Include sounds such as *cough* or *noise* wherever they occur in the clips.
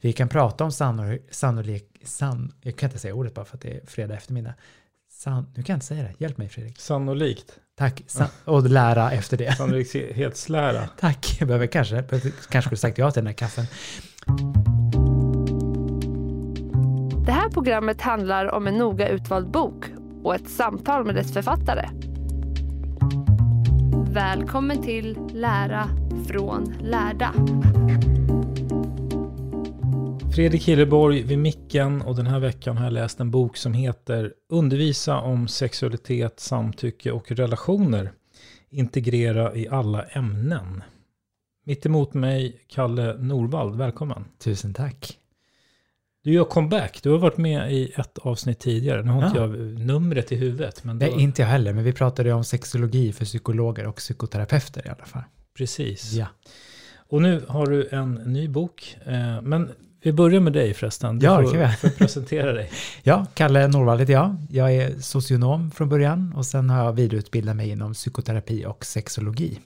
Vi kan prata om sannolik, sannolik san, jag kan inte säga ordet bara för att det är fredag eftermiddag. San, nu kan jag inte säga det, hjälp mig Fredrik. Sannolikt. Tack, san, och lära efter det. Sannolikhetslära. *laughs* Tack, jag behöver kanske, kanske skulle sagt ja till den här kaffen. Det här programmet handlar om en noga utvald bok och ett samtal med dess författare. Välkommen till Lära från lärda. Fredrik Hilleborg vid micken och den här veckan har jag läst en bok som heter Undervisa om sexualitet, samtycke och relationer. Integrera i alla ämnen. Mitt emot mig Kalle Norvald, välkommen. Tusen tack. Du gör comeback, du har varit med i ett avsnitt tidigare. Nu har inte Ja. jag numret i huvudet. Men då, Nej, inte jag heller, men vi pratade om sexologi för psykologer och psykoterapeuter i alla fall. Precis. Ja, Och nu har du en ny bok. Eh, men vi börjar med dig förresten. Du Ja, får, kan vi. får presentera dig. *laughs* ja Kalle Norvald heter jag. Jag är socionom från början och sen har jag vidareutbildat mig inom psykoterapi och sexologi.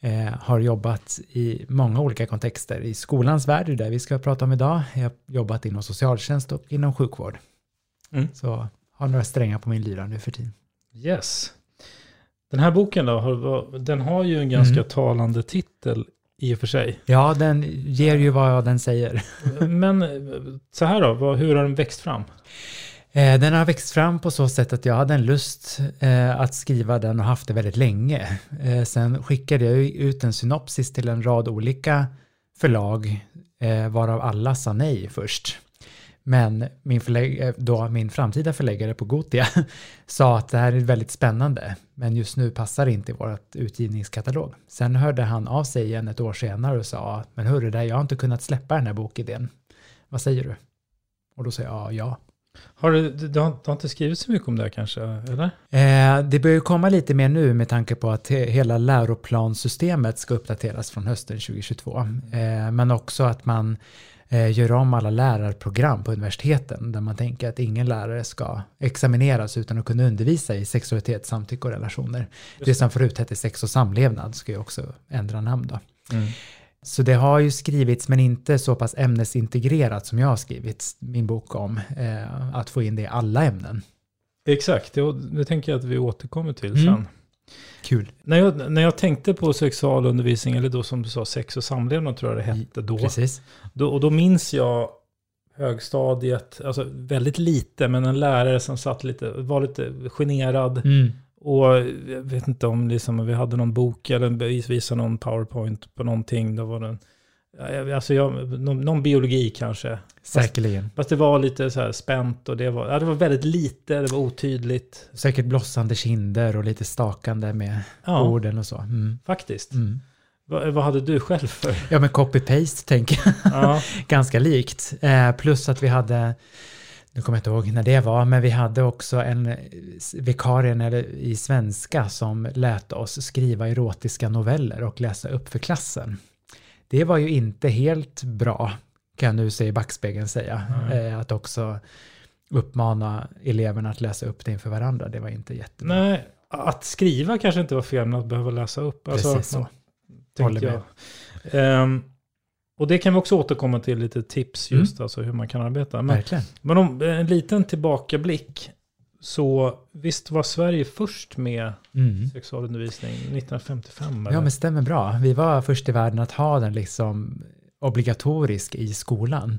Eh, har jobbat i många olika kontexter. I skolans värld, det är det vi ska prata om idag. Jag har jobbat inom socialtjänst och inom sjukvård. Mm. Så har några strängar på min lyra nu för tiden. Yes. Den här boken då, den har ju en ganska Mm. talande titel i och för sig. Ja, den ger ju vad den säger. *laughs* Men eh, så här då, vad, hur har den växt fram? Eh, Den har växt fram på så sätt att jag hade en lust eh, att skriva den och haft det väldigt länge. Eh, Sen skickade jag ut en synopsis till en rad olika förlag, varav alla sa nej först. Men min, förlägg, eh, då min framtida förläggare på Gotia *laughs* sa att det här är väldigt spännande, men just nu passar det inte i vårt utgivningskatalog. Sen hörde han av sig igen ett år senare och sa, men hörru, där, jag har inte kunnat släppa den här bokidén. Vad säger du? Och då sa jag ja. Har du, du, har, du har inte skrivit så mycket om det här kanske, eller? Eh, det börjar ju komma lite mer nu med tanke på att he- hela läroplanssystemet ska uppdateras från hösten 2022. Eh, men också att man eh, gör om alla lärarprogram på universiteten där man tänker att ingen lärare ska examineras utan att kunna undervisa i sexualitet, samtycke och relationer. Det som förut hette sex och samlevnad ska ju också ändra namn då. Mm. Så det har ju skrivits men inte så pass ämnesintegrerat som jag har skrivit min bok om. Eh, att få in det i alla ämnen. Exakt, det, det tänker jag att vi återkommer till Mm. sen. Kul. När jag, när jag tänkte på sexualundervisning, eller då som du sa, sex och samlevnad tror jag det hette då. Precis. då och då minns jag högstadiet, alltså väldigt lite, men en lärare som satt lite, var lite generad. Mm. Och jag vet inte om liksom, vi hade någon bok eller visade någon powerpoint på någonting. Då var den, ja, alltså jag, någon, någon biologi kanske. Säkerligen. Fast det var lite så här spänt och det var, ja, det var väldigt lite, det var otydligt. Säkert blossande kinder och lite stakande med Ja, orden och så. Mm. faktiskt. Mm. Vad, vad hade du själv för? Ja, men copy-paste tänker jag. Ja, *laughs* Ganska likt. Eh, plus att vi hade, nu kommer jag inte ihåg när det var, men vi hade också en vikarie i svenska som lät oss skriva erotiska noveller och läsa upp för klassen. Det var ju inte helt bra, kan jag nu se i backspegeln säga. Eh, att också uppmana eleverna att läsa upp det inför varandra, det var inte jättebra. Nej, att skriva kanske inte var fel, men att behöva läsa upp. Alltså, Precis så. Håller jag. Ehm, och det kan vi också återkomma till, lite tips Mm. just, alltså hur man kan arbeta. Men, Verkligen. men om en liten tillbakablick, så visst var Sverige först med Mm. sexualundervisning 1955? Ja, eller? men stämmer bra. Vi var först i världen att ha den liksom obligatorisk i skolan.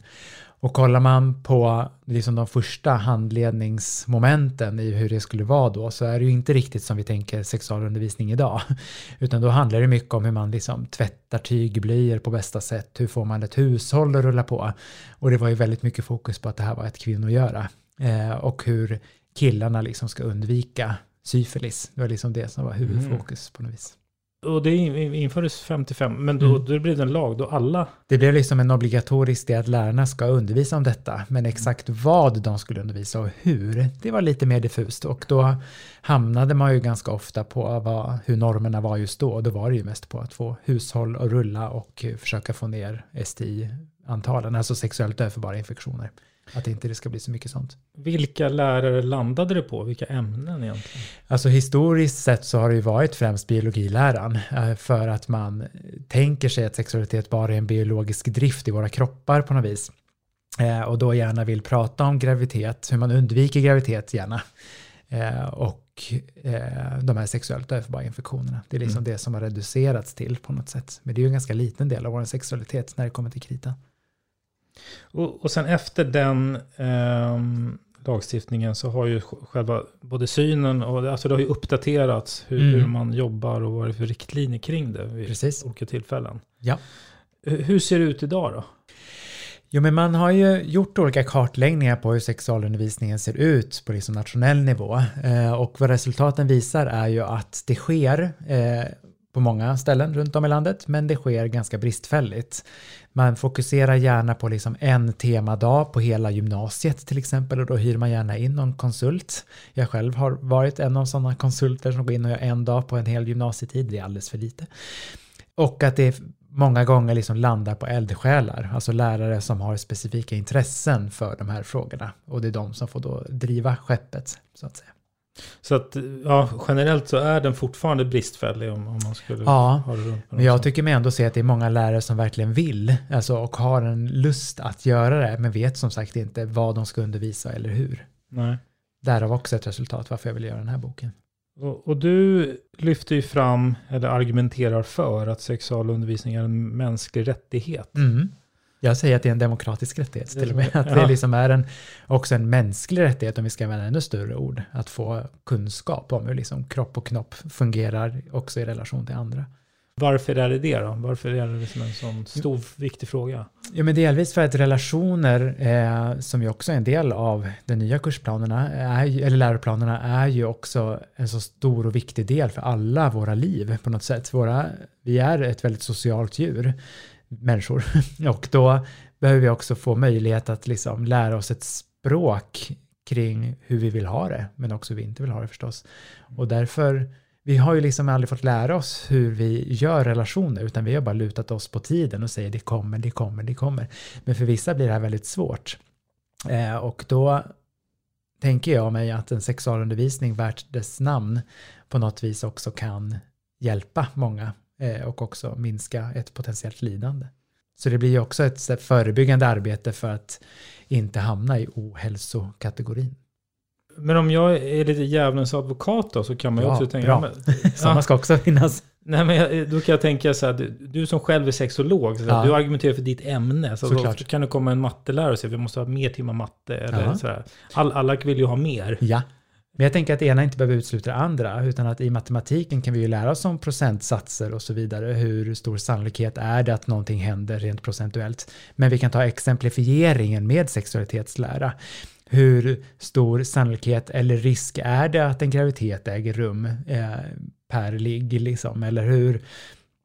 Och kollar man på liksom de första handledningsmomenten i hur det skulle vara då så är det ju inte riktigt som vi tänker sexualundervisning idag. *laughs* Utan då handlar det mycket om hur man liksom tvättar tygblöjor på bästa sätt. Hur får man ett hushåll att rulla på? Och det var ju väldigt mycket fokus på att det här var ett kvinnogöra. Eh, och hur killarna liksom ska undvika syfilis. Det var liksom det som var huvudfokus på något vis. Och det in- infördes 55, men då, Mm. då blev det en lag då alla... Det blev liksom en obligatorisk del att lärarna ska undervisa om detta, men exakt vad de skulle undervisa och hur, det var lite mer diffust och då hamnade man ju ganska ofta på vad, hur normerna var just då. Då var det ju mest på att få hushåll att rulla och försöka få ner STI-antalen, alltså sexuellt överförbara infektioner. Att inte det ska bli så mycket sånt. Vilka lärare landade det på? Vilka ämnen egentligen? Alltså historiskt sett så har det ju varit främst biologiläran eh, för att man tänker sig att sexualitet bara är en biologisk drift i våra kroppar på något vis. Eh, Och då gärna vill prata om graviditet, hur man undviker graviditet gärna. Eh, Och de här sexuellt överförbara infektionerna. Det är liksom det som har reducerats till på något sätt. Men det är ju en ganska liten del av vår sexualitet när det kommer till krita. Och, och sen efter den ehm, lagstiftningen så har ju sj- själva både synen och alltså det har ju uppdaterats hur, Mm. hur man jobbar och vad det är för riktlinjer kring det vid Precis. olika tillfällen. Ja. Hur hur ser det ut idag då? Jo, men man har ju gjort olika kartläggningar på hur sexualundervisningen ser ut på liksom nationell nivå. Eh, och vad resultaten visar är ju att det sker eh, på många ställen runt om i landet, men det sker ganska bristfälligt. Man fokuserar gärna på liksom en temadag på hela gymnasiet till exempel och då hyr man gärna in någon konsult. Jag själv har varit en av sådana konsulter som går in och gör en dag på en hel gymnasietid, det är alldeles för lite. Och att det många gånger liksom landar på eldsjälar, alltså lärare som har specifika intressen för de här frågorna. Och det är de som får då driva skeppet, så att säga. Så att ja, generellt så är den fortfarande bristfällig om, om man skulle Ja, ha det runt. Men jag tycker mig ändå se att det är många lärare som verkligen vill, alltså och har en lust att göra det, men vet som sagt inte vad de ska undervisa eller hur. Nej. Därav också ett resultat varför jag vill göra den här boken. Och, och du lyfter ju fram, eller argumenterar för, att sexualundervisning är en mänsklig rättighet. Mm. Jag säger att det är en demokratisk rättighet till och med. Att det liksom är en, också en mänsklig rättighet, om vi ska använda ännu större ord, att få kunskap om hur liksom kropp och knopp fungerar också i relation till andra. Varför är det det då? Varför är det liksom en sån stor, viktig fråga? Ja, men delvis för att relationer, eh, som ju också är en del av de nya kursplanerna, är, eller läroplanerna, är ju också en så stor och viktig del för alla våra liv på något sätt. Våra, vi är ett väldigt socialt djur, människor, *laughs* och då behöver vi också få möjlighet att liksom lära oss ett språk kring hur vi vill ha det, men också hur vi inte vill ha det förstås. Och därför, vi har ju liksom aldrig fått lära oss hur vi gör relationer, utan vi har bara lutat oss på tiden och säger det kommer, det kommer, det kommer. Men för vissa blir det här väldigt svårt. Eh, och då tänker jag mig att en sexualundervisning värt dess namn på något vis också kan hjälpa många och också minska ett potentiellt lidande. Så det blir ju också ett förebyggande arbete för att inte hamna i ohälsokategorin. Men om jag är lite djävulens advokat då, så kan man ju Ja, också tänka... bra. *laughs* Men, Sådana ska också finnas. *laughs* Nej, men jag, då kan jag tänka så här, du, du som själv är sexolog, så Ja. du argumenterar för ditt ämne. Så Såklart. då kan det komma en mattelärare och säga vi måste ha mer timmar matte. Eller Ja. så. All, alla vill ju ha mer. Ja. Men jag tänker att det ena inte behöver utesluta det andra, utan att i matematiken kan vi ju lära oss om procentsatser och så vidare. Hur stor sannolikhet är det att någonting händer rent procentuellt? Men vi kan ta exemplifieringen med sexualitetslära. Hur stor sannolikhet eller risk är det att en graviditet äger rum eh, per ligg liksom? Eller hur,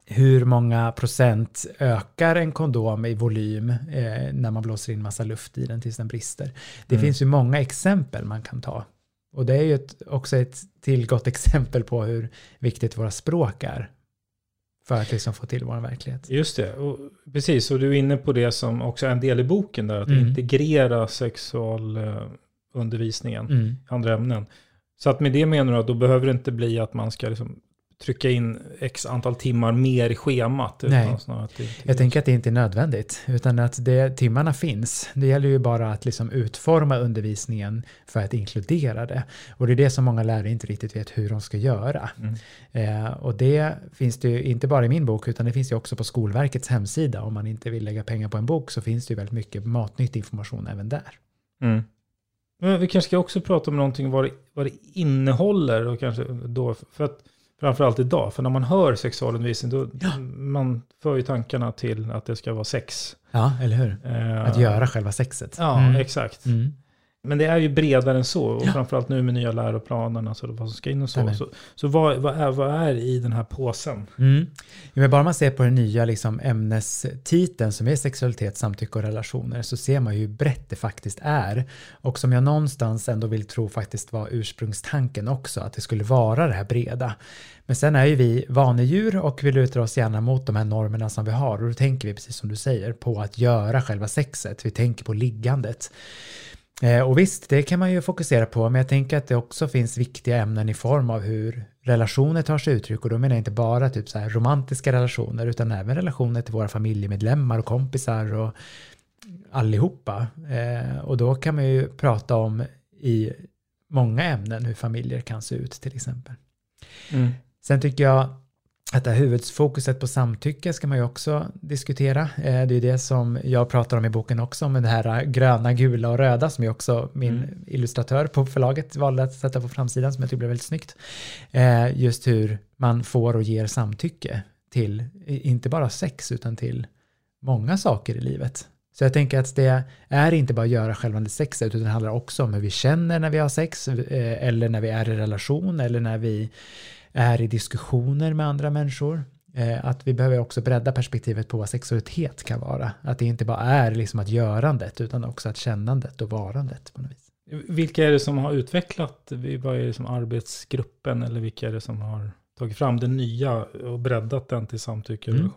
hur många procent ökar en kondom i volym eh, när man blåser in massa luft i den tills den brister? Det Mm. finns ju många exempel man kan ta. Och det är ju ett, också ett till gott exempel på hur viktigt våra språk är. för att liksom få till vår verklighet. Just det, och, precis. Och du är inne på det som också är en del i boken där, att Mm. integrera sexualundervisningen Mm. i andra ämnen. Så att med det menar du att då behöver det inte bli att man ska liksom trycka in x antal timmar mer i schemat. Nej. det Jag tänker att det inte är nödvändigt, utan att det, timmarna finns. Det gäller ju bara att liksom utforma undervisningen för att inkludera det. Och det är det som många lärare inte riktigt vet hur de ska göra. Mm. Eh, och det finns det ju inte bara i min bok, utan det finns ju också på Skolverkets hemsida. Om man inte vill lägga pengar på en bok så finns det ju väldigt mycket matnyttig information även där. Mm. Men vi kanske ska också prata om någonting vad det, vad det innehåller och kanske då, för att framförallt idag, för när man hör sexualundervisning då man för ju tankarna till att det ska vara sex. Ja, eller hur? Eh, Att göra själva sexet. Ja, Mm. exakt. Mm. Men det är ju bredare än så, och Ja. framförallt nu med nya läroplanerna, så vad som ska in och så. Stämmer. Så, så vad, vad, är, vad är i den här påsen? Mm. Ja, men bara man ser på den nya liksom, ämnestiteln som är sexualitet, samtycke och relationer så ser man ju hur brett det faktiskt är. Och som jag någonstans ändå vill tro faktiskt var ursprungstanken också, att det skulle vara det här breda. Men sen är ju vi vanedjur och vi lutar oss gärna mot de här normerna som vi har och då tänker vi precis som du säger på att göra själva sexet. Vi tänker på liggandet. Eh, Och visst, det kan man ju fokusera på, men jag tänker att det också finns viktiga ämnen i form av hur relationer tar sig uttryck och då menar jag inte bara typ så här romantiska relationer utan även relationer till våra familjemedlemmar och kompisar och allihopa. Eh, och då kan man ju prata om i många ämnen hur familjer kan se ut till exempel. Sen tycker jag att det här huvudfokuset på samtycke ska man ju också diskutera. Eh, Det är det som jag pratar om i boken också, med det här gröna, gula och röda som ju också min Mm. illustratör på förlaget valde att sätta på framsidan som jag tycker blev väldigt snyggt. Eh, Just hur man får och ger samtycke till, inte bara sex, utan till många saker i livet. Så jag tänker att det är inte bara att göra själva sexet, utan det handlar också om hur vi känner när vi har sex, eh, eller när vi är i relation, eller när vi är i diskussioner med andra människor. Eh, Att vi behöver också bredda perspektivet på vad sexualitet kan vara. Att det inte bara är liksom att görandet, utan också att kännandet och varandet på något vis. Vilka är det som har utvecklat, vad är det som arbetsgruppen, eller vilka är det som har tagit fram den nya och breddat den till samtycke Mm.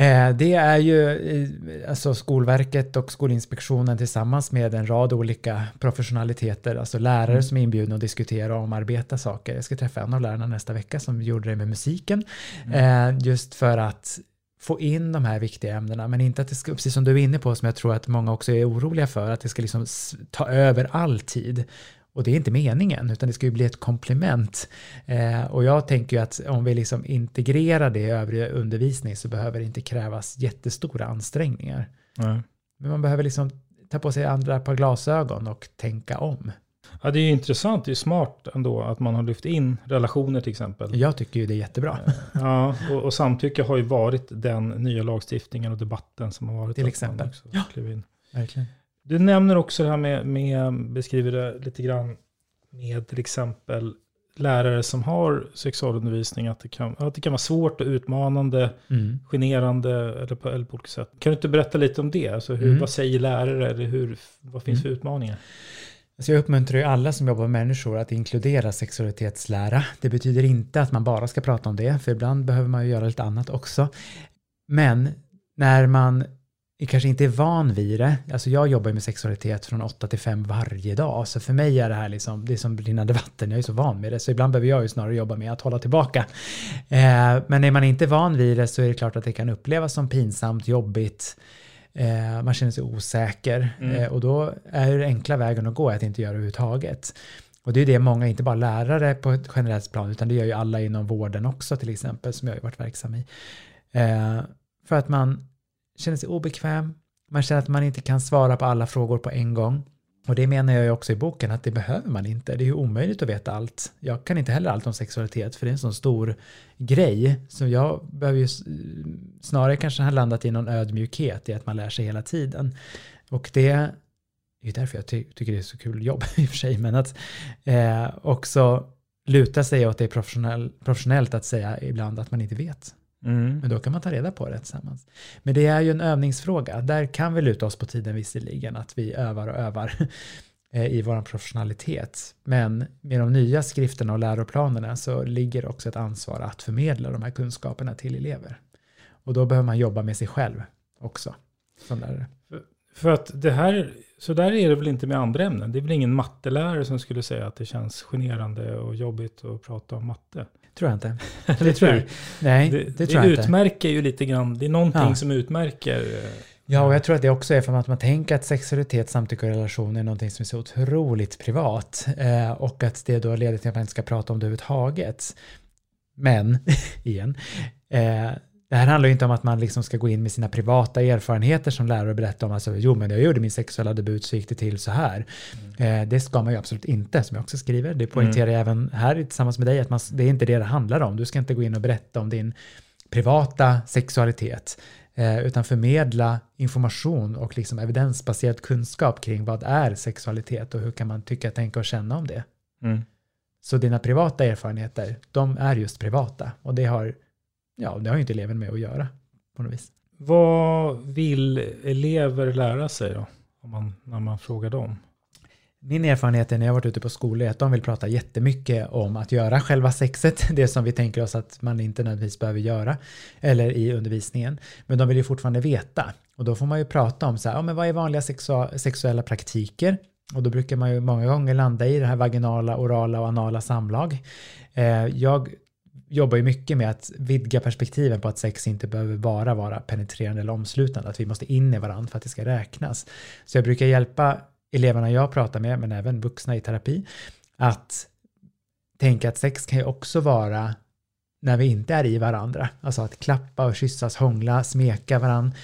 Eh, Det är ju eh, alltså Skolverket och Skolinspektionen tillsammans med en rad olika professionaliteter, alltså lärare Mm. som är inbjudna att diskutera och omarbeta saker. Jag ska träffa en av lärarna nästa vecka som gjorde det med musiken, Mm. eh, just för att få in de här viktiga ämnena, men inte att det ska, precis som du är inne på, som jag tror att många också är oroliga för, att det ska liksom ta över all tid. Och det är inte meningen, utan det ska ju bli ett komplement. Eh, och jag tänker ju att om vi liksom integrerar det i övrig undervisning så behöver det inte krävas jättestora ansträngningar. Nej. Men man behöver liksom ta på sig andra par glasögon och tänka om. Ja, det är ju intressant, det är ju smart ändå att man har lyft in relationer till exempel. Jag tycker ju det är jättebra. Ja, och, och samtycke har ju varit den nya lagstiftningen och debatten som har varit. Till exempel. också Ja. Verkligen. Du nämner också det här med, med, beskriver det lite grann med till exempel lärare som har sexualundervisning, att det kan, att det kan vara svårt och utmanande, Mm. generande eller på, eller på olika sätt. Kan du inte berätta lite om det? Alltså hur, Mm. Vad säger lärare eller hur, vad finns för utmaningar? Så jag uppmuntrar ju alla som jobbar med människor att inkludera sexualitetslära. Det betyder inte att man bara ska prata om det, för ibland behöver man ju göra lite annat också. Men när man kanske inte är van vid det, alltså jag jobbar med sexualitet från 8 till 5 varje dag, så för mig är det här liksom, det är som brinnande vatten, jag är så van med det, så ibland behöver jag ju snarare jobba med att hålla tillbaka. Eh, men är man inte van vid det så är det klart att det kan upplevas som pinsamt, jobbigt, Eh, man känner sig osäker Mm. eh, och då är den enkla vägen att gå att inte göra det överhuvudtaget. Och det är det många, inte bara lärare på ett generellt plan, utan det gör ju alla inom vården också till exempel, som jag har varit verksam i. Eh, för att man känner sig obekväm, man känner att man inte kan svara på alla frågor på en gång. Och det menar jag ju också i boken att det behöver man inte. Det är ju omöjligt att veta allt. Jag kan inte heller allt om sexualitet för det är en sån stor grej. Så jag behöver ju snarare kanske ha landat i någon ödmjukhet i att man lär sig hela tiden. Och det är ju därför jag ty- tycker det är så kul jobb *laughs* i och för sig. Men att eh, också luta sig åt det professionell, professionellt att säga ibland att man inte vet. Men då kan man ta reda på det tillsammans. Men det är ju en övningsfråga. Där kan vi luta oss på tiden visserligen, att vi övar och övar. *laughs* eh, i vår professionalitet. Men med de nya skrifterna och läroplanerna så ligger också ett ansvar att förmedla de här kunskaperna till elever. Och då behöver man jobba med sig själv också som lärare. För att det här, så där är det väl inte med andra ämnen? Det är väl ingen mattelärare som skulle säga att det känns generande och jobbigt att prata om matte? Tror jag inte. *laughs* Det tror jag. Nej, det, det, det tror jag inte. utmärker ju lite grann, det är någonting ja. som utmärker. Eh, ja, och jag tror att det också är för att man tänker att sexualitet, samtycke och relation är någonting som är så otroligt privat. Eh, och att det då leder till att man inte ska prata om det överhuvudtaget. Men, *laughs* igen, eh, det här handlar ju inte om att man liksom ska gå in med sina privata erfarenheter som lärare och berätta om, alltså, jo men jag gjorde min sexuella debut så gick det till så här. Mm. Eh, det ska man ju absolut inte, som jag också skriver. Det poängterar mm. jag även här tillsammans med dig, att man, det är inte det det handlar om. Du ska inte gå in och berätta om din privata sexualitet, eh, utan förmedla information och liksom evidensbaserad kunskap kring vad är sexualitet och hur kan man tycka, tänka och känna om det. Mm. Så dina privata erfarenheter, de är just privata och det har ja, det har ju inte eleven med att göra på något vis. Vad vill elever lära sig då? Om man, när man frågar dem? Min erfarenhet är när jag varit ute på skolor är att de vill prata jättemycket om att göra själva sexet, *laughs* det som vi tänker oss att man inte nödvändigtvis behöver göra, eller i undervisningen. Men de vill ju fortfarande veta. Och då får man ju prata om så här, ja, men vad är vanliga sexuella praktiker? Och då brukar man ju många gånger landa i det här vaginala, orala och anala samlag. Eh, jag jobbar ju mycket med att vidga perspektiven på att sex inte behöver bara vara penetrerande eller omslutande, att vi måste in i varandra för att det ska räknas. Så jag brukar hjälpa eleverna jag pratar med, men även vuxna i terapi, att tänka att sex kan ju också vara när vi inte är i varandra, alltså att klappa och kyssas, hångla, smeka varandra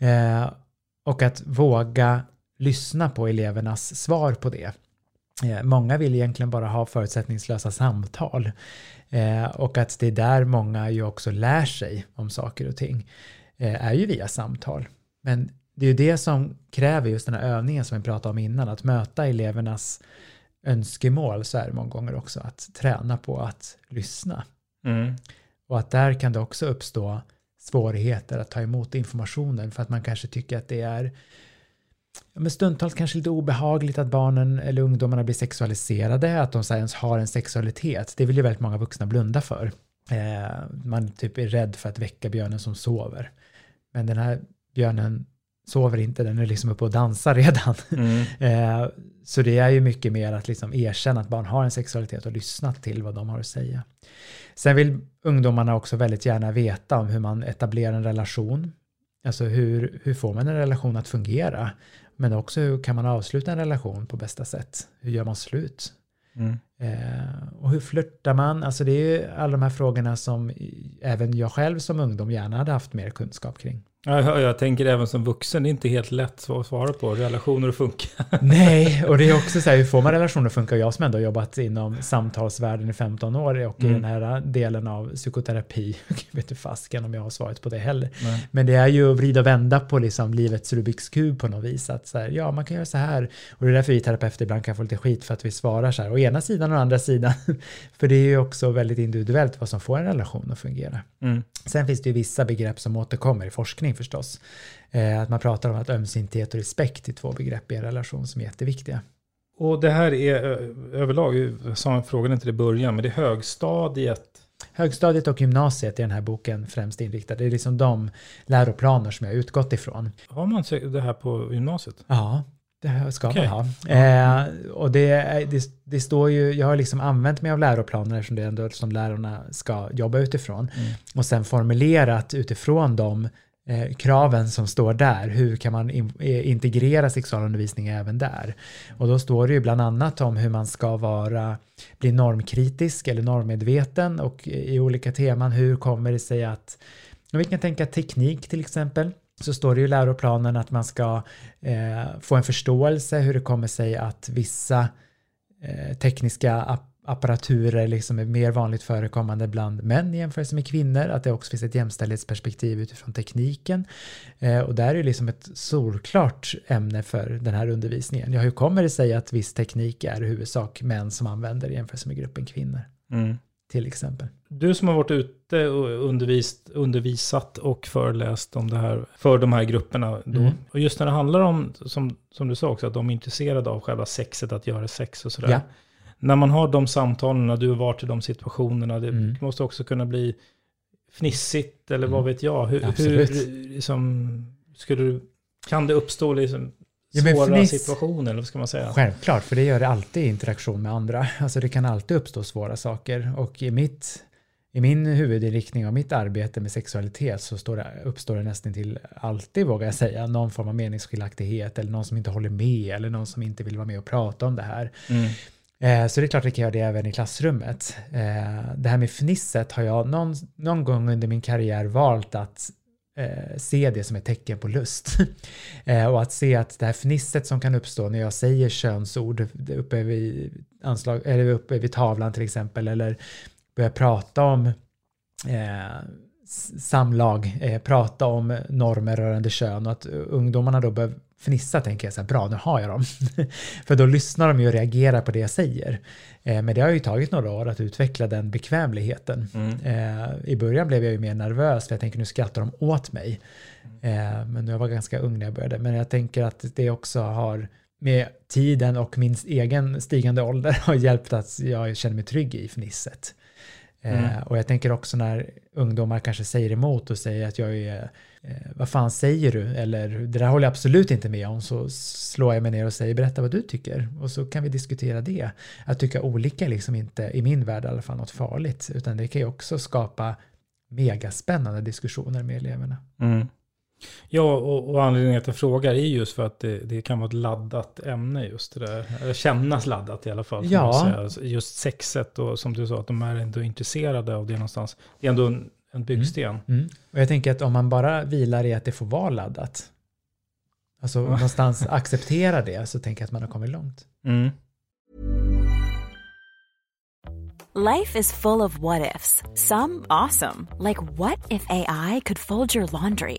eh, och att våga lyssna på elevernas svar på det. Eh, många vill egentligen bara ha förutsättningslösa samtal. Eh, och att det är där många ju också lär sig om saker och ting. Eh, är ju via samtal. Men det är ju det som kräver just den här övningen som vi pratade om innan. Att möta elevernas önskemål så är det många gånger också att träna på att lyssna. Mm. Och att där kan det också uppstå svårigheter att ta emot informationen för att man kanske tycker att det är men stundtals kanske lite obehagligt att barnen eller ungdomarna blir sexualiserade, att de ens har en sexualitet. Det vill ju väldigt många vuxna blunda för. Eh, man typ är rädd för att väcka björnen som sover. Men den här björnen sover inte, den är liksom uppe och dansar redan. Mm. *laughs* eh, så det är ju mycket mer att liksom erkänna att barn har en sexualitet och lyssna till vad de har att säga. Sen vill ungdomarna också väldigt gärna veta om hur man etablerar en relation. Alltså hur, hur får man en relation att fungera? Men också hur kan man avsluta en relation på bästa sätt? Hur gör man slut? Mm. Eh, och hur flörtar man? Alltså det är ju alla de här frågorna som även jag själv som ungdom gärna hade haft mer kunskap kring. Ja, jag tänker även som vuxen, det är inte helt lätt att svara på. Relationer att funka. *laughs* Nej, och det är också så här, hur får man relationer att funka? Jag som ändå jobbat inom samtalsvärlden i 15 år och mm. i den här delen av psykoterapi, *laughs* jag vet inte fasken om jag har svaret på det heller. Nej. Men det är ju att vrida och vända på liksom livets Rubiks kub på något vis. Att så här, ja, man kan göra så här. Och det är därför vi terapeuter ibland kan få lite skit för att vi svarar så här, å ena sidan och å andra sidan. *laughs* för det är ju också väldigt individuellt vad som får en relation att fungera. Mm. Sen finns det ju vissa begrepp som återkommer i forskning förstås. Eh, att man pratar om att ömsinthet och respekt är två begrepp i en relation som är jätteviktiga. Och det här är överlag, jag sa frågan inte i början, men det är högstadiet. Högstadiet och gymnasiet är den här boken främst inriktad. Det är liksom de läroplaner som jag har utgått ifrån. Har man det här på gymnasiet? Ja, det ska okay. man ha. Eh, och det, det, det, står ju, jag har liksom använt mig av läroplaner som det är ändå som lärarna ska jobba utifrån. Mm. Och sen formulerat utifrån de eh, kraven som står där. Hur kan man in, eh, integrera sexualundervisning även där? Och då står det ju bland annat om hur man ska vara, bli normkritisk eller normmedveten och eh, i olika teman. Hur kommer det sig att, om vi kan tänka teknik till exempel så står det ju i läroplanen att man ska eh, få en förståelse hur det kommer sig att vissa eh, tekniska app apparaturer liksom är mer vanligt förekommande bland män i jämförelse med kvinnor, att det också finns ett jämställdhetsperspektiv utifrån tekniken. Eh, och där är det liksom ett solklart ämne för den här undervisningen. Ja, hur kommer det sig att viss teknik är i huvudsak män som använder i jämförelse med gruppen kvinnor? Mm. till exempel. Du som har varit ute och undervist, undervisat och föreläst om det här för de här grupperna. Då. Mm. Och just när det handlar om, som, som du sa också, att de är intresserade av själva sexet, att göra sex och sådär. Ja. När man har de samtalen, när du har varit i de situationerna, det Mm. måste också kunna bli fnissigt eller vad Mm. vet jag. Hur, hur liksom, skulle du, kan det uppstå liksom Ja, svåra fniss- situationer, eller vad ska man säga? Självklart, för det gör det alltid i interaktion med andra. *laughs* Alltså det kan alltid uppstå svåra saker och i, mitt, i min huvudinriktning av mitt arbete med sexualitet så står det, uppstår det nästan till alltid, vågar jag säga, någon form av meningsskiljaktighet eller någon som inte håller med eller någon som inte vill vara med och prata om det här. Mm. Eh, Så det är klart att jag kan göra det även i klassrummet. Eh, Det här med fnisset har jag någon, någon gång under min karriär valt att eh, se det som ett tecken på lust. *laughs* Eh, Och att se att det här fnisset som kan uppstå när jag säger könsord uppe vid, anslag, eller uppe vid tavlan till exempel eller börjar prata om eh, samlag, eh, prata om normer rörande kön och att ungdomarna då behöver fnissa tänker jag så här, bra nu har jag dem. *laughs* För då lyssnar de ju och reagerar på det jag säger. Eh, men det har ju tagit några år att utveckla den bekvämligheten. Mm. Eh, I början blev jag ju mer nervös för jag tänker nu skrattar de åt mig. Eh, men jag var ganska ung när jag började. Men jag tänker att det också har med tiden och min egen stigande ålder *laughs* har hjälpt att jag känner mig trygg i fnisset. Mm. Eh, och jag tänker också när ungdomar kanske säger emot och säger att jag är, eh, vad fan säger du? Eller det där håller jag absolut inte med om. Så slår jag mig ner och säger berätta vad du tycker. Och så kan vi diskutera det. Att tycka olika är liksom inte, i min värld i alla fall, något farligt. Utan det kan ju också skapa megaspännande diskussioner med eleverna. Mm. Ja, och, och anledningen till att jag frågar är just för att det, det kan vara ett laddat ämne just det där. Eller kännas laddat i alla fall. Ja. Alltså, Just sexet och som du sa, att de är ändå intresserade av det någonstans. Det är ändå en, en byggsten. Mm. Och jag tänker att om man bara vilar i att det får vara laddat, alltså någonstans *laughs* acceptera det, så tänker jag att man har kommit långt. Mm. Life is full of what ifs. Some awesome, like what if AI could fold your laundry?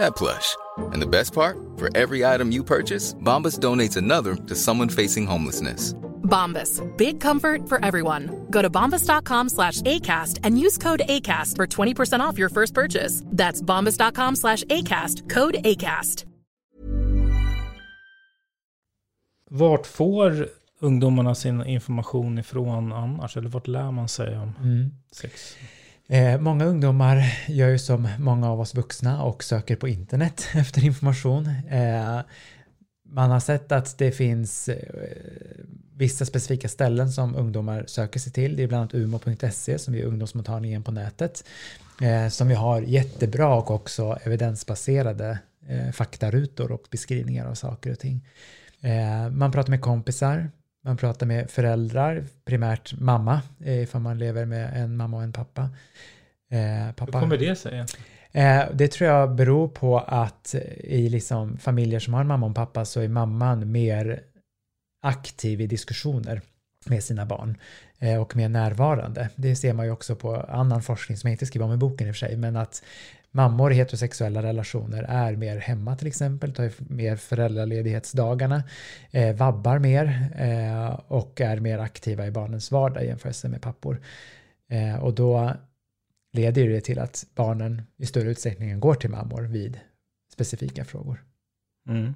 that plush. And the best part? For every item you purchase, Bombas donates another to someone facing homelessness. Bombas. Big comfort for everyone. Go to bombas.com slash ACAST and use code ACAST for 20% off your first purchase. That's bombas.com slash ACAST. Code ACAST. Vart får ungdomarna sin information ifrån annars? Eller vart lär man sig om Mm. sex? Eh, många ungdomar gör ju som många av oss vuxna och söker på internet *laughs* efter information. Eh, man har sett att det finns eh, vissa specifika ställen som ungdomar söker sig till. Det är bland annat umo.se som är ungdomsmottagningen på nätet. Eh, som vi har jättebra och också evidensbaserade eh, faktarutor och beskrivningar av saker och ting. Eh, man pratar med kompisar, man pratar med föräldrar, primärt mamma, eh, ifall man lever med en mamma och en pappa. Eh, pappa. Hur kommer det sig? Eh, det tror jag beror på att i liksom familjer som har en mamma och en pappa så är mamman mer aktiv i diskussioner med sina barn eh, och mer närvarande. Det ser man ju också på annan forskning som jag inte skriver om i boken i och för sig, men att mammor i heterosexuella relationer är mer hemma till exempel, tar mer föräldraledighetsdagarna, eh, vabbar mer eh, och är mer aktiva i barnens vardag i jämförelse med pappor. Eh, och då leder det till att barnen i större utsträckning går till mammor vid specifika frågor. Mm.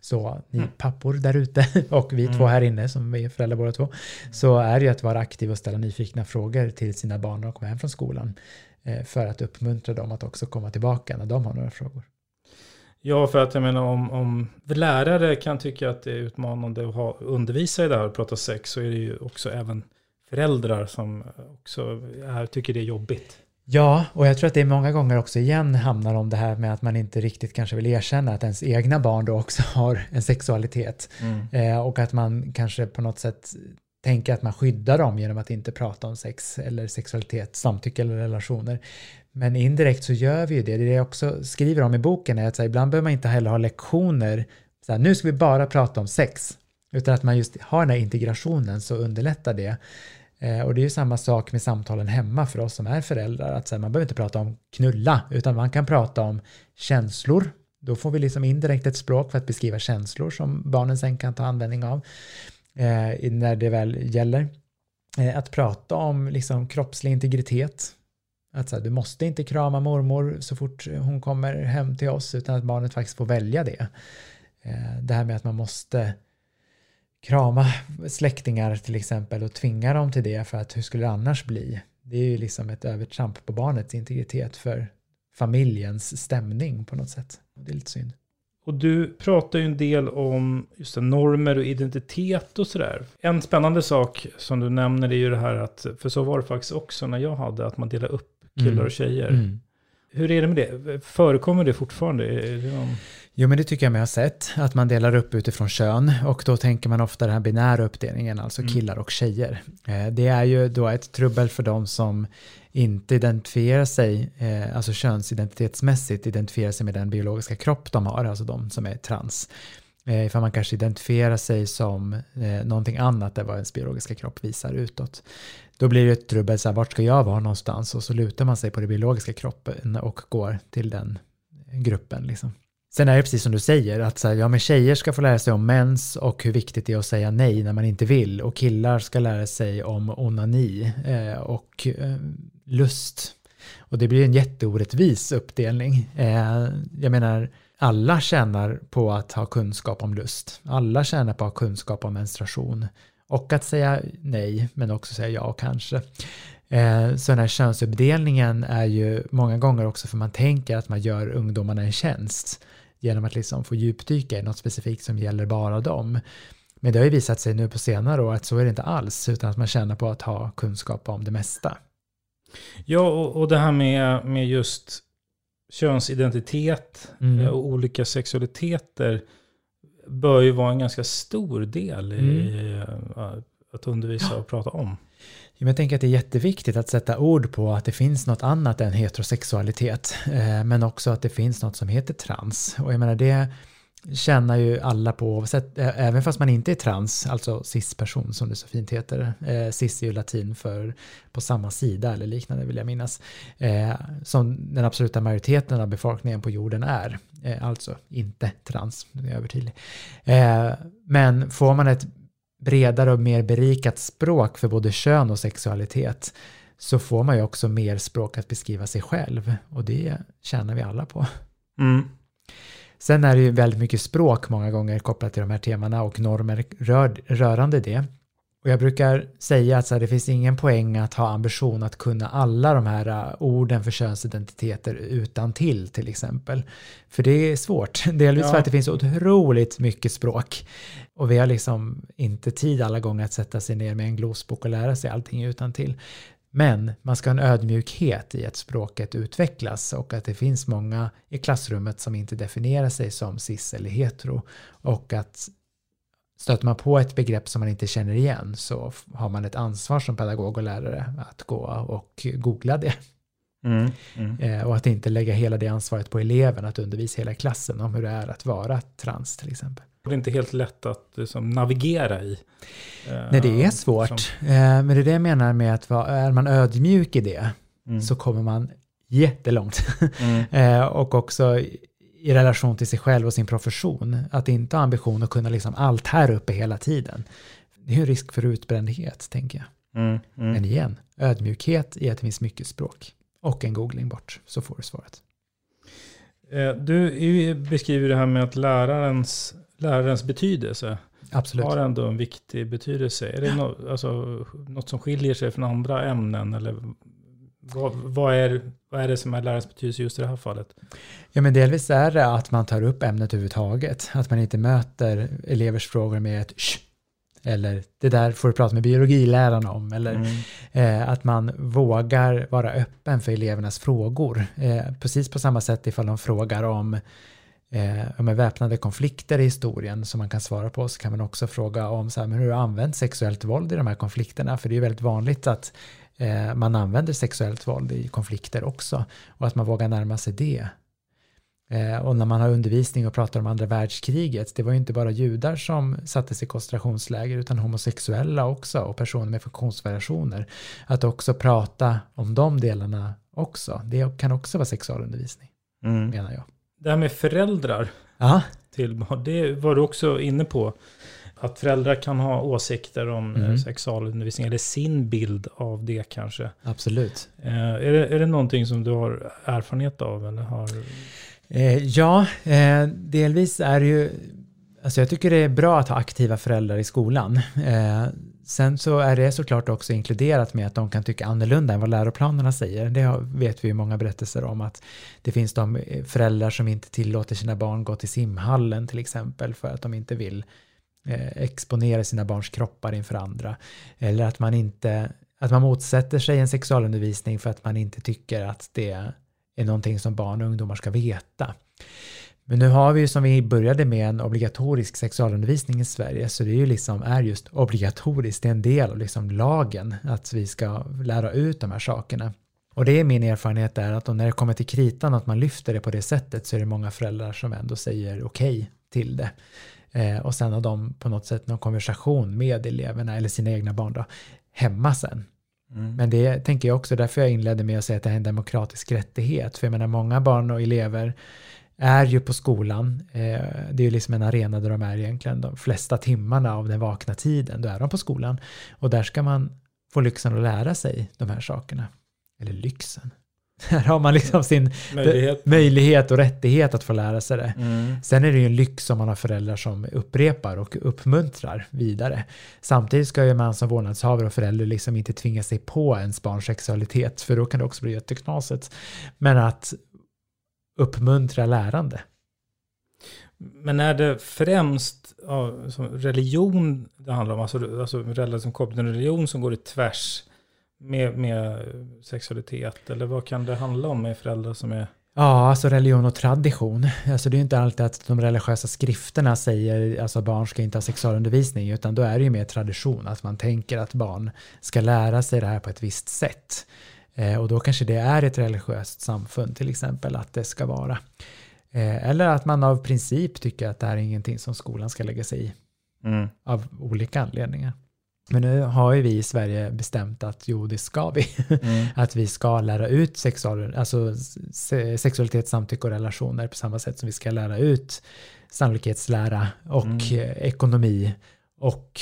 Så ni Mm. pappor där ute *laughs* och vi Mm. två här inne som är föräldrar båda två, så är det ju att vara aktiv och ställa nyfikna frågor till sina barn när de kommer hem från skolan. Eh, För att uppmuntra dem att också komma tillbaka när de har några frågor. Ja, för att jag menar om, om lärare kan tycka att det är utmanande att ha, undervisa i det här och prata sex så är det ju också även föräldrar som också är, tycker det är jobbigt. Ja, och jag tror att det är många gånger också igen hamnar om det här med att man inte riktigt kanske vill erkänna att ens egna barn då också *laughs* har en sexualitet. Eh, och att man kanske på något sätt tänker att man skyddar dem genom att inte prata om sex eller sexualitet, samtycke eller relationer. Men indirekt så gör vi ju det. Det är det jag också skriver om i boken är att så här, ibland behöver man inte heller ha lektioner. Så här, nu ska vi bara prata om sex. Utan att man just har den här integrationen så underlättar det. Eh, och det är ju samma sak med samtalen hemma för oss som är föräldrar. Att så här, man behöver inte prata om knulla utan man kan prata om känslor. Då får vi liksom indirekt ett språk för att beskriva känslor som barnen sen kan ta användning av eh, när det väl gäller. Eh, att prata om liksom, kroppslig integritet. Att så här, du måste inte krama mormor så fort hon kommer hem till oss utan att barnet faktiskt får välja det. Eh, det här med att man måste krama släktingar till exempel och tvinga dem till det för att hur skulle det annars bli? Det är ju liksom ett övertramp på barnets integritet för familjens stämning på något sätt. Det är lite synd. Och du pratar ju en del om just det, normer och identitet och sådär. En spännande sak som du nämner är ju det här att, för så var det faktiskt också när jag hade, att man delar upp killar Mm. och tjejer. Mm. Hur är det med det? Förekommer det fortfarande? Är det någon... Jo, men det tycker jag mig ha sett, att man delar upp utifrån kön och då tänker man ofta den här binära uppdelningen, alltså Mm. killar och tjejer. Eh, Det är ju då ett trubbel för de som inte identifierar sig, eh, alltså könsidentitetsmässigt identifierar sig med den biologiska kropp de har, alltså de som är trans. Eh, Ifall man kanske identifierar sig som eh, någonting annat än vad ens biologiska kropp visar utåt. Då blir det ett trubbel, så här, vart ska jag vara någonstans? Och så lutar man sig på den biologiska kroppen och går till den gruppen. Liksom. Sen är det precis som du säger, att så här, ja, men tjejer ska få lära sig om mens och hur viktigt det är att säga nej när man inte vill. Och killar ska lära sig om onani eh, och eh, lust. Och det blir en jätteorättvis uppdelning. Eh, jag menar, alla tjänar på att ha kunskap om lust. Alla tjänar på att ha kunskap om menstruation. Och att säga nej, men också säga ja kanske. Eh, så den här könsuppdelningen är ju många gånger också för man tänker att man gör ungdomarna en tjänst genom att liksom få djupdyka i något specifikt som gäller bara dem. Men det har ju visat sig nu på senare år att så är det inte alls, utan att man tjänar på att ha kunskap om det mesta. Ja, och, och det här med, med just könsidentitet Mm. eh, och olika sexualiteter bör ju vara en ganska stor del i eh, att undervisa och prata om. Men Jag tänker att det är jätteviktigt att sätta ord på att det finns något annat än heterosexualitet, eh, men också att det finns något som heter trans. Och jag menar det känner ju alla på, oavsett, även fast man inte är trans, alltså cis-person som det så fint heter. Eh, cis är ju latin för på samma sida eller liknande vill jag minnas. Eh, som den absoluta majoriteten av befolkningen på jorden är. Eh, alltså inte trans, nu är jag övertydlig. Men får man ett bredare och mer berikat språk för både kön och sexualitet så får man ju också mer språk att beskriva sig själv och det tjänar vi alla på. Mm. Sen är det ju väldigt mycket språk många gånger kopplat till de här temana och normer rör, rörande det. Och jag brukar säga att så här, det finns ingen poäng att ha ambition att kunna alla de här uh, orden för könsidentiteter utan till till exempel. För det är svårt, *laughs* delvis Ja. för att det finns otroligt mycket språk. Och vi har liksom inte tid alla gånger att sätta sig ner med en glosbok och lära sig allting utan till. Men man ska ha en ödmjukhet i att språket utvecklas och att det finns många i klassrummet som inte definierar sig som cis eller hetero. Och att stöter man på ett begrepp som man inte känner igen så har man ett ansvar som pedagog och lärare att gå och googla det. Mm. Mm. Eh, och att inte lägga hela det ansvaret på eleven att undervisa hela klassen om hur det är att vara trans till exempel. Det är inte helt lätt att liksom, navigera i. Eh, Nej, det är svårt. som- Men det är det jag menar med att vara, är man ödmjuk i det Mm. så kommer man jättelångt. Mm. *laughs* Och också i relation till sig själv och sin profession. Att inte ha ambition att kunna liksom allt här uppe hela tiden. Det är en risk för utbrändhet, tänker jag. Mm. Mm. Men igen, ödmjukhet i att det finns mycket språk. Och en googling bort, så får du svaret. Eh, Du beskriver det här med att lärarens lärarens betydelse Absolut. har ändå en viktig betydelse. Är det no, alltså, något som skiljer sig från andra ämnen? Eller vad, vad, är, vad är det som är lärarens betydelse just i det här fallet? Ja, men delvis är det att man tar upp ämnet överhuvudtaget. Att man inte möter elevers frågor med ett Shh! eller det där får du prata med biologilärarna om. Eller Mm. eh, att man vågar vara öppen för elevernas frågor. Eh, precis på samma sätt ifall de frågar om eh, väpnade konflikter i historien som man kan svara på så kan man också fråga om så här, men hur har använt sexuellt våld i de här konflikterna? För det är ju väldigt vanligt att eh, man använder sexuellt våld i konflikter också och att man vågar närma sig det. Eh, och när man har undervisning och pratar om andra världskriget, det var ju inte bara judar som sattes i koncentrationsläger utan homosexuella också och personer med funktionsvariationer. Att också prata om de delarna också, det kan också vara sexualundervisning menar jag. Det här med föräldrar Ja, till barn, det var du också inne på. Att föräldrar kan ha åsikter om mm. sexualundervisning, eller sin bild av det kanske. absolut. Eh, är, det, är det någonting som du har erfarenhet av? Eller har... Eh, ja, delvis är det ju, alltså jag tycker det är bra att ha aktiva föräldrar i skolan. Sen så är det såklart också inkluderat med att de kan tycka annorlunda än vad läroplanerna säger. Det vet vi ju många berättelser om att det finns de eh, föräldrar som inte tillåter sina barn gå till simhallen till exempel för att de inte vill eh, exponera sina barns kroppar inför andra. Eller att man inte, att man motsätter sig en sexualundervisning för att man inte tycker att det är någonting som barn och ungdomar ska veta. Men nu har vi ju som vi började med en obligatorisk sexualundervisning i Sverige så det är ju liksom är just obligatoriskt, det är en del av liksom lagen att vi ska lära ut de här sakerna. Och det är min erfarenhet där att när det kommer till kritan att man lyfter det på det sättet så är det många föräldrar som ändå säger okej till det. Eh, och sen har de på något sätt någon konversation med eleverna eller sina egna barn då, hemma sen. Men det tänker jag också, därför jag inledde med att säga att det här är en demokratisk rättighet. För jag menar, många barn och elever är ju på skolan. Eh, det är ju liksom en arena där de är egentligen de flesta timmarna av den vakna tiden. Då är de på skolan. Och där ska man få lyxen att lära sig de här sakerna. Eller lyxen. *laughs* Här har man liksom sin Möjlighet. möjlighet och rättighet att få lära sig det. Mm. Sen är det ju en lyx om man har föräldrar som upprepar och uppmuntrar vidare. Samtidigt ska ju man som vårdnadshavare och förälder liksom inte tvinga sig på ens barns sexualitet, för då kan det också bli jätteknasigt. Men att uppmuntra lärande. Men är det främst ja, som religion det handlar om? Alltså, alltså föräldrar som kopplar till religion som går i tvärs med, med sexualitet? Eller vad kan det handla om med föräldrar som är... Ja, alltså religion och tradition. Alltså det är ju inte alltid att de religiösa skrifterna säger alltså barn ska inte ha sexualundervisning, utan då är det ju mer tradition, att man tänker att barn ska lära sig det här på ett visst sätt. Eh, och då kanske det är ett religiöst samfund till exempel, att det ska vara. Eh, eller att man av princip tycker att det här är ingenting som skolan ska lägga sig i, av olika anledningar. Men nu har ju vi i Sverige bestämt att jo, det ska vi. *laughs* att vi ska lära ut sexual, alltså se, sexualitet, samtycke och relationer på samma sätt som vi ska lära ut sannolikhetslära och Mm. ekonomi och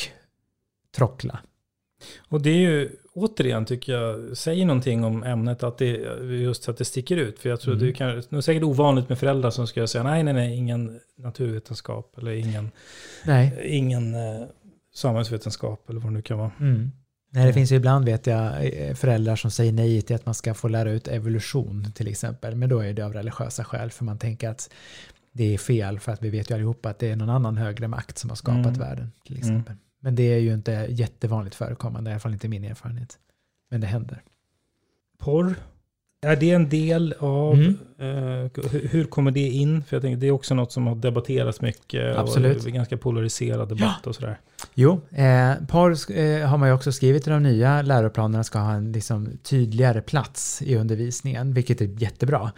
trockla. Och det är ju återigen tycker jag säger någonting om ämnet att det just att det sticker ut. För jag tror Mm. det, kan, det är säkert ovanligt med föräldrar som ska säga nej, nej, nej, ingen naturvetenskap eller ingen, Nej. ingen eh, samhällsvetenskap eller vad det nu kan vara. Mm. Nej, det finns ju ibland vet jag eh, föräldrar som säger nej till att man ska få lära ut evolution till exempel. Men då är det av religiösa skäl för man tänker att det är fel för att vi vet ju allihopa att det är någon annan högre makt som har skapat Mm. världen till exempel. Men det är ju inte jättevanligt förekommande, i alla fall inte min erfarenhet. Men det händer. Porr, är det en del av, Mm. eh, hur, kommer det in? För jag tänker det är också något som har debatterats mycket. Absolut. Och ganska polariserad debatt och sådär. Jo, eh, porr eh, har man ju också skrivit i de nya läroplanerna ska ha en liksom, tydligare plats i undervisningen, vilket är jättebra.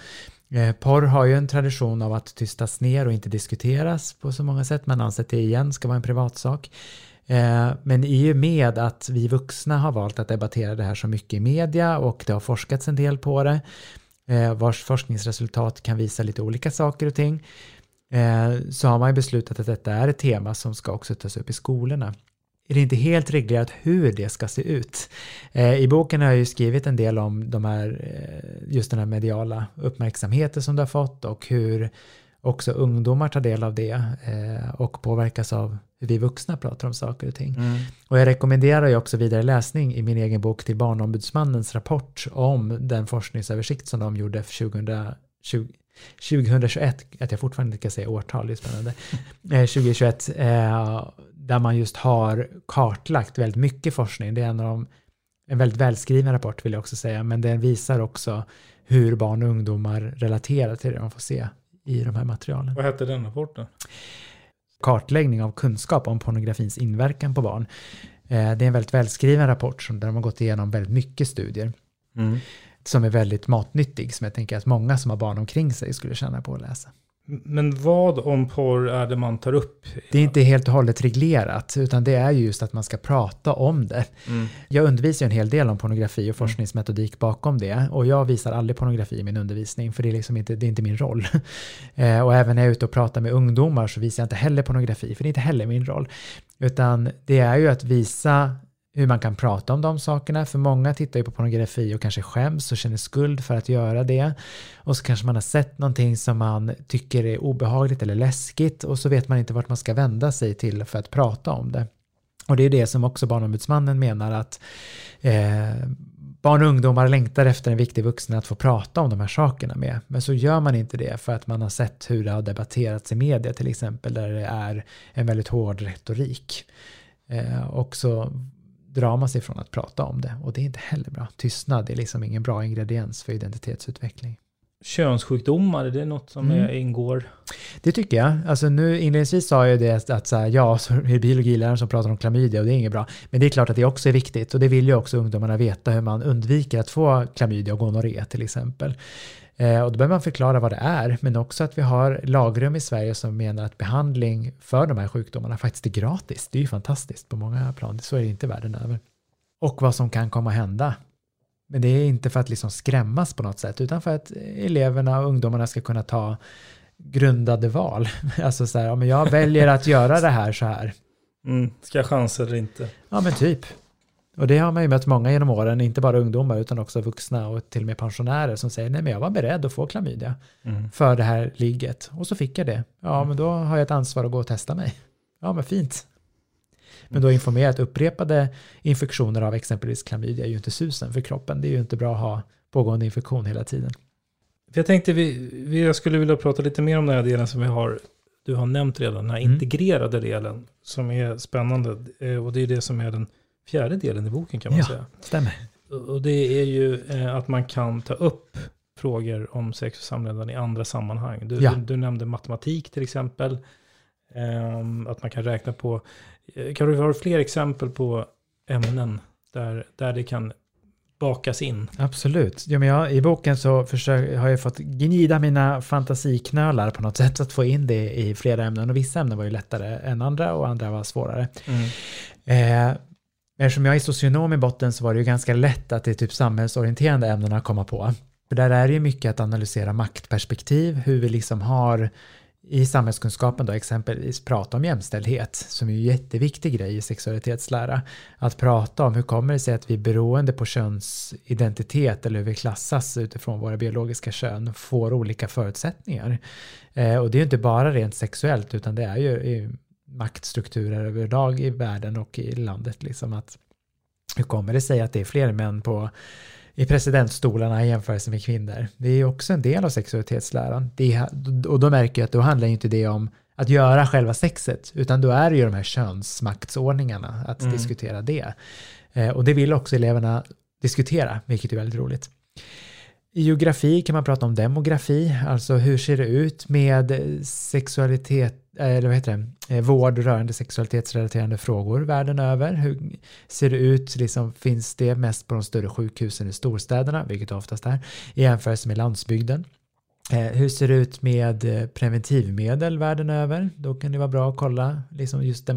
Eh, porr har ju en tradition av att tystas ner och inte diskuteras på så många sätt. Man anser att det igen ska vara en privatsak. Eh, men i och med att vi vuxna har valt att debattera det här så mycket i media och det har forskats en del på det, eh, vars forskningsresultat kan visa lite olika saker och ting, eh, så har man ju beslutat att detta är ett tema som ska också tas upp i skolorna. Är det inte helt reglerat hur det ska se ut? I boken har jag ju skrivit en del om de här, just den här mediala uppmärksamheten som det har fått och hur också ungdomar tar del av det eh, och påverkas av hur vi vuxna pratar om saker och ting. Mm. Och jag rekommenderar ju också vidare läsning i min egen bok till Barnombudsmannens rapport om den forskningsöversikt som de gjorde för 2020, 2021, att jag fortfarande inte kan säga årtal, det är spännande, *laughs* eh, 2021, eh, där man just har kartlagt väldigt mycket forskning. Det är en av de, en väldigt välskriven rapport vill jag också säga, men den visar också hur barn och ungdomar relaterar till det de får se i de här materialen. Vad hette den rapporten? Kartläggning av kunskap om pornografins inverkan på barn. Eh, Det är en väldigt välskriven rapport som- där de har gått igenom väldigt mycket studier Mm. som är väldigt matnyttig, som jag tänker att många som har barn omkring sig skulle tjäna på att läsa. Men vad om porr är det man tar upp? Det är inte helt och hållet reglerat, utan det är ju just att man ska prata om det. Mm. Jag undervisar ju en hel del om pornografi och forskningsmetodik bakom det. Och jag visar aldrig pornografi i min undervisning, för det är, liksom inte, det är inte min roll. *laughs* Eh, och även när jag är ute och pratar med ungdomar så visar jag inte heller pornografi, för det är inte heller min roll. Utan det är ju att visa hur man kan prata om de sakerna. För många tittar ju på pornografi och kanske skäms och känner skuld för att göra det. Och så kanske man har sett någonting som man tycker är obehagligt eller läskigt och så vet man inte vart man ska vända sig till för att prata om det. Och det är det som också Barnombudsmannen menar att eh, barn och ungdomar längtar efter en viktig vuxen att få prata om de här sakerna med. Men så gör man inte det för att man har sett hur det har debatterats i media till exempel där det är en väldigt hård retorik. Eh, och så drar man sig från att prata om det och det är inte heller bra. Tystnad är liksom ingen bra ingrediens för identitetsutveckling. Könssjukdomar, är det något som Mm. ingår? Det tycker jag. Alltså nu inledningsvis sa jag det att så här, ja, så är det biologiläraren som pratar om klamydia och det är inget bra. Men det är klart att det också är viktigt och det vill ju också ungdomarna veta hur man undviker att få klamydia och gonorré till exempel. Eh, och då behöver man förklara vad det är, men också att vi har lagrum i Sverige som menar att behandling för de här sjukdomarna faktiskt är gratis. Det är ju fantastiskt på många plan, så är det inte världen över. Och vad som kan komma hända. Men det är inte för att liksom skrämmas på något sätt, utan för att eleverna och ungdomarna ska kunna ta grundade val. *laughs* Alltså så här, ja, men jag väljer att göra det här så här. Mm. Ska jag chansa eller inte? Ja men typ. Och det har man ju mött många genom åren, inte bara ungdomar utan också vuxna och till och med pensionärer som säger nej men jag var beredd att få klamydia Mm. för det här ligget och så fick jag det. Ja men då har jag ett ansvar att gå och testa mig. Ja men fint. Men då informera att upprepade infektioner av exempelvis klamydia är ju inte susen för kroppen. Det är ju inte bra att ha pågående infektion hela tiden. Jag tänkte vi, vi, jag skulle vilja prata lite mer om den här delen som vi har, du har nämnt redan, den här Mm. integrerade delen som är spännande. Eh, Och det är det som är den fjärde delen i boken kan man Ja. säga. Stämmer. Och det är ju eh, att man kan ta upp frågor om sex och samlevnad i andra sammanhang. Du, Ja. du, du nämnde matematik till exempel. Ehm, att man kan räkna på, kan du ha fler exempel på ämnen där, där det kan bakas in? Absolut. Ja, men jag, I boken så försök, har jag fått gnida mina fantasiknölar på något *laughs* sätt att få in det i flera ämnen. Och vissa ämnen var ju lättare än andra och andra var svårare. Eh, men eftersom jag är socionom i botten så var det ju ganska lätt att det är typ samhällsorienterande ämnena komma på. För där är det ju mycket att analysera maktperspektiv, hur vi liksom har i samhällskunskapen då exempelvis prata om jämställdhet som är en jätteviktig grej i sexualitetslära. Att prata om hur kommer det sig att vi är beroende på könsidentitet eller hur vi klassas utifrån våra biologiska kön får olika förutsättningar. Eh, och det är ju inte bara rent sexuellt utan det är ju maktstrukturer överlag i världen och i landet. Liksom att, hur kommer det sig att det är fler män på i presidentstolarna i jämförelse med kvinnor. Det är också en del av sexualitetsläran. Det är, och då märker jag att då handlar ju inte det om att göra själva sexet, utan då är det ju de här könsmaktsordningarna, att Mm. diskutera det. Eh, och det vill också eleverna diskutera, vilket är väldigt roligt. I geografi kan man prata om demografi, alltså hur ser det ut med sexualitet, Eh, eller vad heter det, eh, vård rörande sexualitetsrelaterade frågor världen över. Hur ser det ut, liksom, finns det mest på de större sjukhusen i storstäderna, vilket oftast är, i jämförelse med landsbygden. Eh, hur ser det ut med preventivmedel världen över? Då kan det vara bra att kolla, liksom just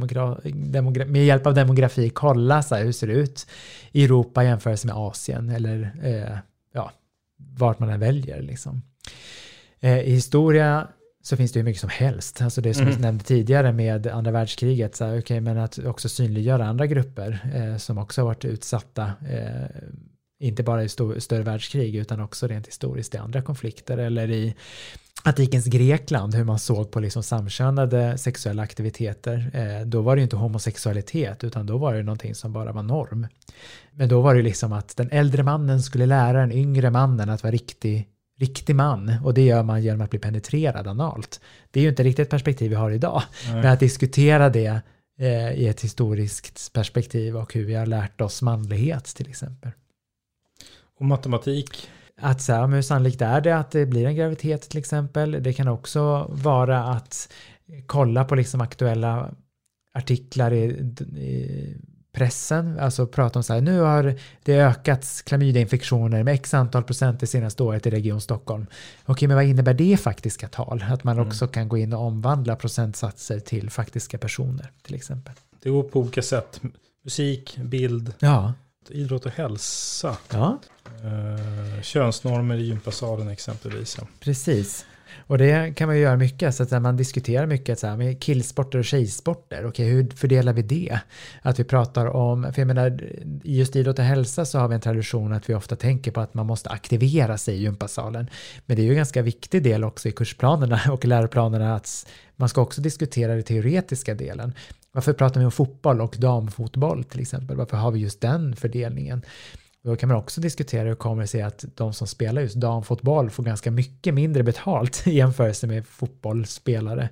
med hjälp av demografi, kolla så här, hur ser det ut i Europa i jämförelse med Asien eller eh, ja, vart man än väljer. Liksom. Eh, I historia så finns det ju mycket som helst. Alltså det som Mm. jag nämnde tidigare med andra världskriget, så här, okay, men att också synliggöra andra grupper eh, som också har varit utsatta, eh, inte bara i stor, större världskrig utan också rent historiskt i andra konflikter eller i antikens Grekland, hur man såg på liksom samkönade sexuella aktiviteter, eh, då var det ju inte homosexualitet utan då var det någonting som bara var norm. Men då var det liksom att den äldre mannen skulle lära den yngre mannen att vara riktig, riktig man och det gör man genom att bli penetrerad analt. Det är ju inte riktigt ett perspektiv vi har idag, Nej. men att diskutera det eh, i ett historiskt perspektiv och hur vi har lärt oss manlighet till exempel. Och matematik. Att så här, hur sannolikt är det att det blir en graviditet till exempel? Det kan också vara att kolla på liksom aktuella artiklar i, i pressen, alltså prata om så här, nu har det ökat klamydiainfektioner med x antal procent det senaste året i Region Stockholm. Okej, men vad innebär det i faktiska tal? Att man också kan gå in och omvandla procentsatser till faktiska personer till exempel. Det går på olika sätt. Musik, bild, Ja, idrott och hälsa. ja. Eh, könsnormer i gympasalen exempelvis. Precis. Och det kan man ju göra mycket, så att när man diskuterar mycket så här, med killsporter och tjejsporter, okej hur fördelar vi det? Att vi pratar om, för jag menar i just idrott och hälsa så har vi en tradition att vi ofta tänker på att man måste aktivera sig i gympasalen. Men det är ju en ganska viktig del också i kursplanerna *laughs* och läroplanerna att man ska också diskutera den teoretiska delen. Varför pratar vi om fotboll och damfotboll till exempel? Varför har vi just den fördelningen? Då kan man också diskutera hur kommer det sig att de som spelar just damfotboll får ganska mycket mindre betalt *laughs* i jämförelse med fotbollsspelare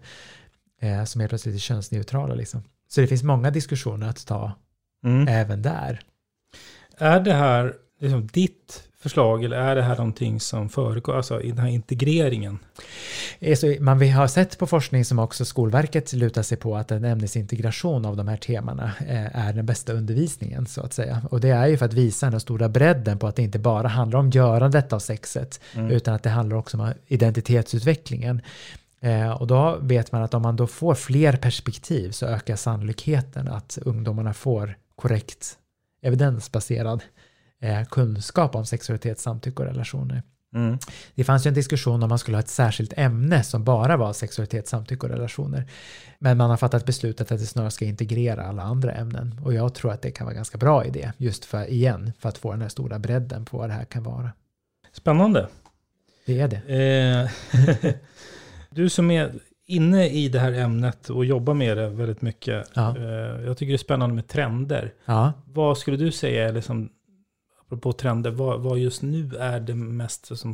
eh, som helt plötsligt är könsneutrala. Liksom. Så det finns många diskussioner att ta Mm. även där. Är det här liksom ditt förslag eller är det här någonting som föregår, alltså i den här integreringen? Eh, Så man vi har sett på forskning som också Skolverket lutar sig på att en ämnesintegration av de här temana eh, är den bästa undervisningen så att säga. Och det är ju för att visa den stora bredden på att det inte bara handlar om görandet av sexet utan att det handlar också om identitetsutvecklingen. Eh, och då vet man att om man då får fler perspektiv så ökar sannolikheten att ungdomarna får korrekt evidensbaserad eh, kunskap om sexualitet, samtycke och relationer. Det fanns ju en diskussion om man skulle ha ett särskilt ämne som bara var sexualitet, samtycke och relationer. Men man har fattat beslutet att det snarare ska integrera alla andra ämnen. Och jag tror att det kan vara ganska bra idé, just för, igen, för att få den här stora bredden på vad det här kan vara. Spännande. Det är det. Eh, *laughs* du som är inne i det här ämnet och jobbar med det väldigt mycket. Ja. Eh, jag tycker det är spännande med trender. Ja. Vad skulle du säga är liksom, apropå trender, vad, vad just nu är det mest som,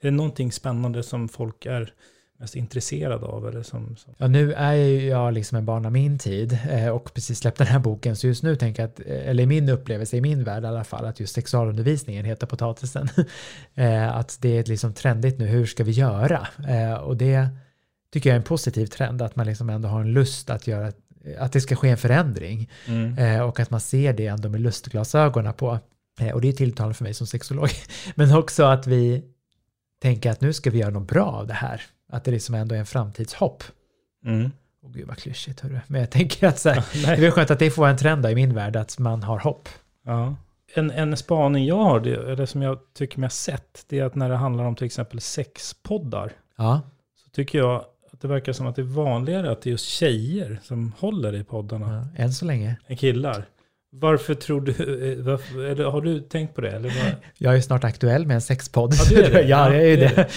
är det någonting spännande som folk är mest intresserade av? Eller som, som, Ja, nu är jag liksom en barn av min tid eh, och precis släppt den här boken så just nu tänker jag att, eh, eller min upplevelse, i min värld i alla fall, att just sexualundervisningen heter potatisen. *laughs* Eh, att det är liksom trendigt nu, hur ska vi göra? Och det tycker jag är en positiv trend, att man liksom ändå har en lust att göra, att det ska ske en förändring Eh, och att man ser det ändå med lustglasögonen på. Eh, och det är tilltalande för mig som sexolog. *laughs* Men också att vi tänker att nu ska vi göra något bra av det här. Att det liksom ändå är en framtidshopp. Mm. Åh gud vad klyschigt hörru. Men jag tänker att så här, *laughs* det nej. är skönt att det får en trend då i min värld, att man har hopp. Ja. En, en spaning jag har, det, eller som jag tycker mig ha sett, det är att när det handlar om till exempel sexpoddar, Ja, så tycker jag att det verkar som att det är vanligare att det är just tjejer som håller i poddarna ja än så länge. än killar. Varför tror du, eh, varför, eller har du tänkt på det? Eller vad? Jag är snart aktuell med en sexpodd. Ja, du är det? *laughs* ja, jag är det.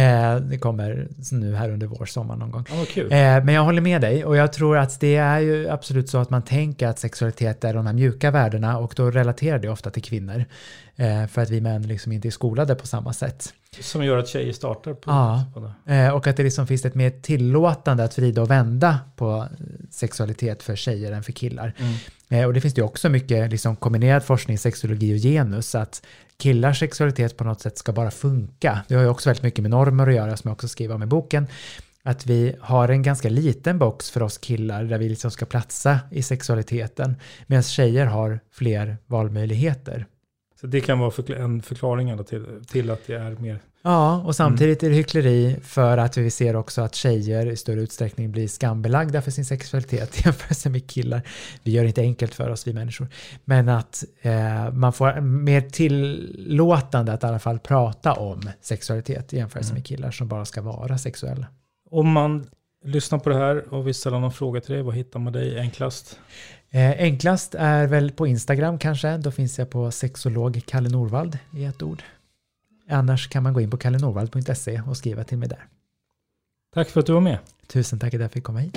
Ja, det kommer nu här under vår sommar någon gång. ja kul. Eh, men jag håller med dig och jag tror att det är ju absolut så att man tänker att sexualitet är de här mjuka värdena och då relaterar det ofta till kvinnor. Eh, för att vi män liksom inte är skolade på samma sätt. Som gör att tjejer startar på, Ja. det. Och att det liksom finns ett mer tillåtande att vrida och vända på sexualitet för tjejer än för killar. Eh, Eh, och det finns ju också mycket liksom kombinerad forskning, sexologi och genus, att killars sexualitet på något sätt ska bara funka. Det har ju också väldigt mycket med normer att göra som jag också skriver om i boken. Att vi har en ganska liten box för oss killar där vi liksom ska platsa i sexualiteten medan tjejer har fler valmöjligheter. Så det kan vara en förklaring till, till att det är mer... Ja, och samtidigt är det hyckleri för att vi ser också att tjejer i större utsträckning blir skambelagda för sin sexualitet *laughs* i jämförelse med killar. Vi gör det inte enkelt för oss, vi människor. Men att eh, man får mer tillåtande att i alla fall prata om sexualitet i jämförelse med killar som bara ska vara sexuella. Om man lyssnar på det här och vill ställa någon fråga till dig, vad hittar man dig enklast? Eh, enklast är väl på Instagram kanske. Då finns jag på sexolog Kalle Norvald i ett ord. Annars kan man gå in på kallenorvald.se och skriva till mig där. Tack för att du var med. Tusen tack att jag fick komma hit.